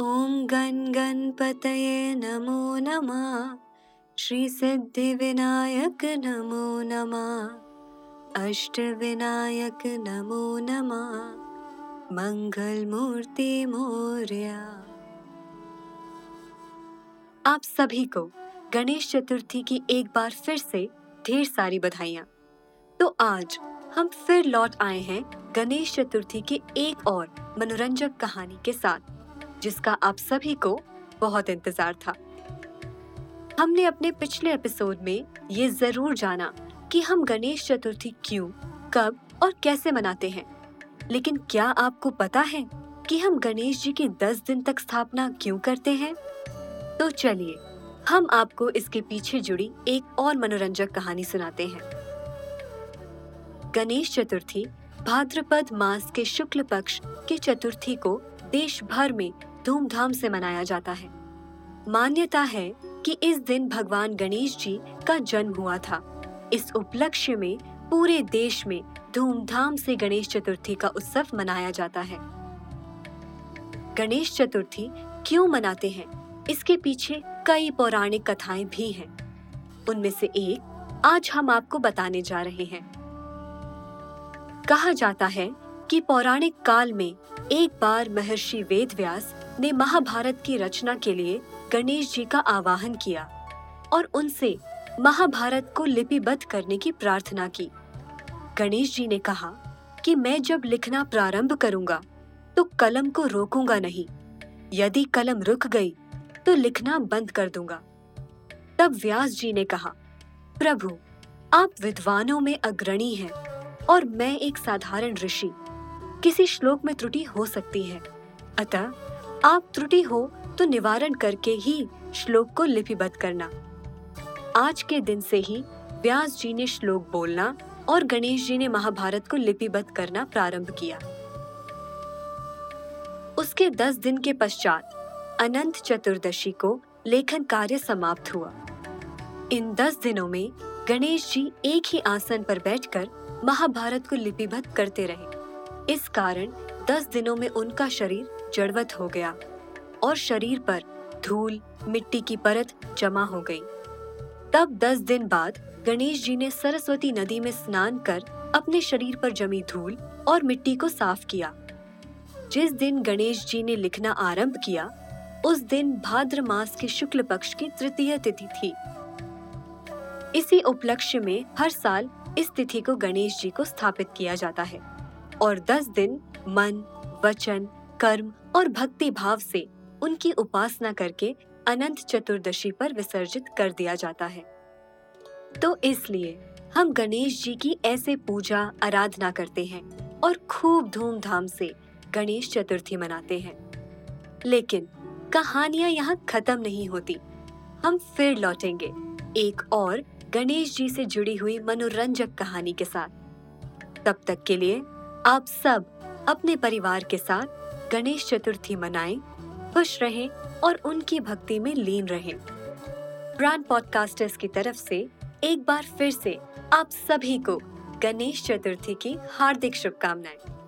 ॐ गण गणपतये नमो नमः। श्रीसिद्धिविनायक नमो नमः। अष्टविनायक नमो नमः। मंगलमूर्ति मोरया। आप सभी को गणेश चतुर्थी की एक बार फिर से ढेर सारी बधाइयाँ। तो आज हम फिर लौट आए हैं गणेश चतुर्थी की एक और मनोरंजक कहानी के साथ। जिसका आप सभी को बहुत इंतज़ार था। हमने अपने पिछले एपिसोड में ये ज़रूर जाना कि हम गणेश चतुर्थी क्यों, कब और कैसे मनाते हैं। लेकिन क्या आपको पता है कि हम गणेश जी की दस दिन तक स्थापना क्यों करते हैं? तो चलिए, हम आपको इसके पीछे जुड़ी एक और मनोरंजक कहानी सुनाते हैं। गणेश चतुर्थी भाद्रपद मास के शुक्ल पक्ष की चतुर्थी को देश भर में धूमधाम से मनाया जाता है। मान्यता है कि इस दिन भगवान गणेश जी का जन्म हुआ था। इस उपलक्ष्य में पूरे देश में धूमधाम से गणेश चतुर्थी का उत्सव मनाया जाता है। गणेश चतुर्थी क्यों मनाते हैं? इसके पीछे कई पौराणिक कथाएँ भी हैं। उनमें से एक आज हम आपको बताने जा रहे हैं। कहा जाता है कि पौराणिक काल में एक बार महर्षि वेदव्यास ने महाभारत की रचना के लिए गणेश जी का आवाहन किया और उनसे महाभारत को लिपिबद्ध करने की प्रार्थना की। गणेश जी ने कहा कि मैं जब लिखना प्रारंभ करूँगा तो कलम को रोकूँगा नहीं। यदि कलम रुक गई तो लिखना बंद कर दूँगा। तब व्यास जी ने कहा, प्रभु, आप विद्वानों में अग्रणी हैं और मैं एक साधारण ऋषि। किसी श्लोक में त्रुटि हो सकती है। अतः, आप त्रुटि हो तो निवारण करके ही श्लोक को लिपिबद्ध करना। आज के दिन से ही व्यास जी ने श्लोक बोलना और गणेश जी ने महाभारत को लिपिबद्ध करना प्रारंभ किया। उसके दस दिन के पश्चात अनंत चतुर्दशी को लेखन कार्य समाप्त हुआ। इन दस दिनों में गणेश जी एक ही आसन पर बैठकर महाभारत को लिपिबद्ध करते रहे। इस कारण दस दिनों में उनका शरीर जड़वत हो गया और शरीर पर धूल, मिट्टी की परत जमा हो गई। तब दस दिन बाद गणेश जी ने सरस्वती नदी में स्नान कर अपने शरीर पर जमी धूल और मिट्टी को साफ़ किया। जिस दिन गणेश जी ने लिखना आरंभ किया, उस दिन भाद्र मास के शुक्ल पक्ष की तृतीय तिथि थी। इसी उपलक्ष्य में हर साल इस तिथि को गणेश जी को स्थापित किया जाता है। और दस दिन मन, वचन, कर्म और भक्ति भाव से उनकी उपासना करके अनंत चतुर्दशी पर विसर्जित कर दिया जाता है। तो इसलिए हम गणेश जी की ऐसे पूजा, आराधना करते हैं और खूब धूमधाम से गणेश चतुर्थी मनाते हैं। लेकिन कहानियाँ यहाँ खत्म नहीं होती। हम फिर लौटेंगे एक और गणेश जी से जुड़ी हुई मनोरंजक कहानी के साथ। तब तक के लिए आप सब अपने परिवार के साथ गणेश चतुर्थी मनाएँ, खुश रहें और उनकी भक्ति में लीन रहें। ब्रांड पॉडकास्टर्स की तरफ़ से एक बार फिर से आप सभी को गणेश चतुर्थी की हार्दिक शुभकामनाएँ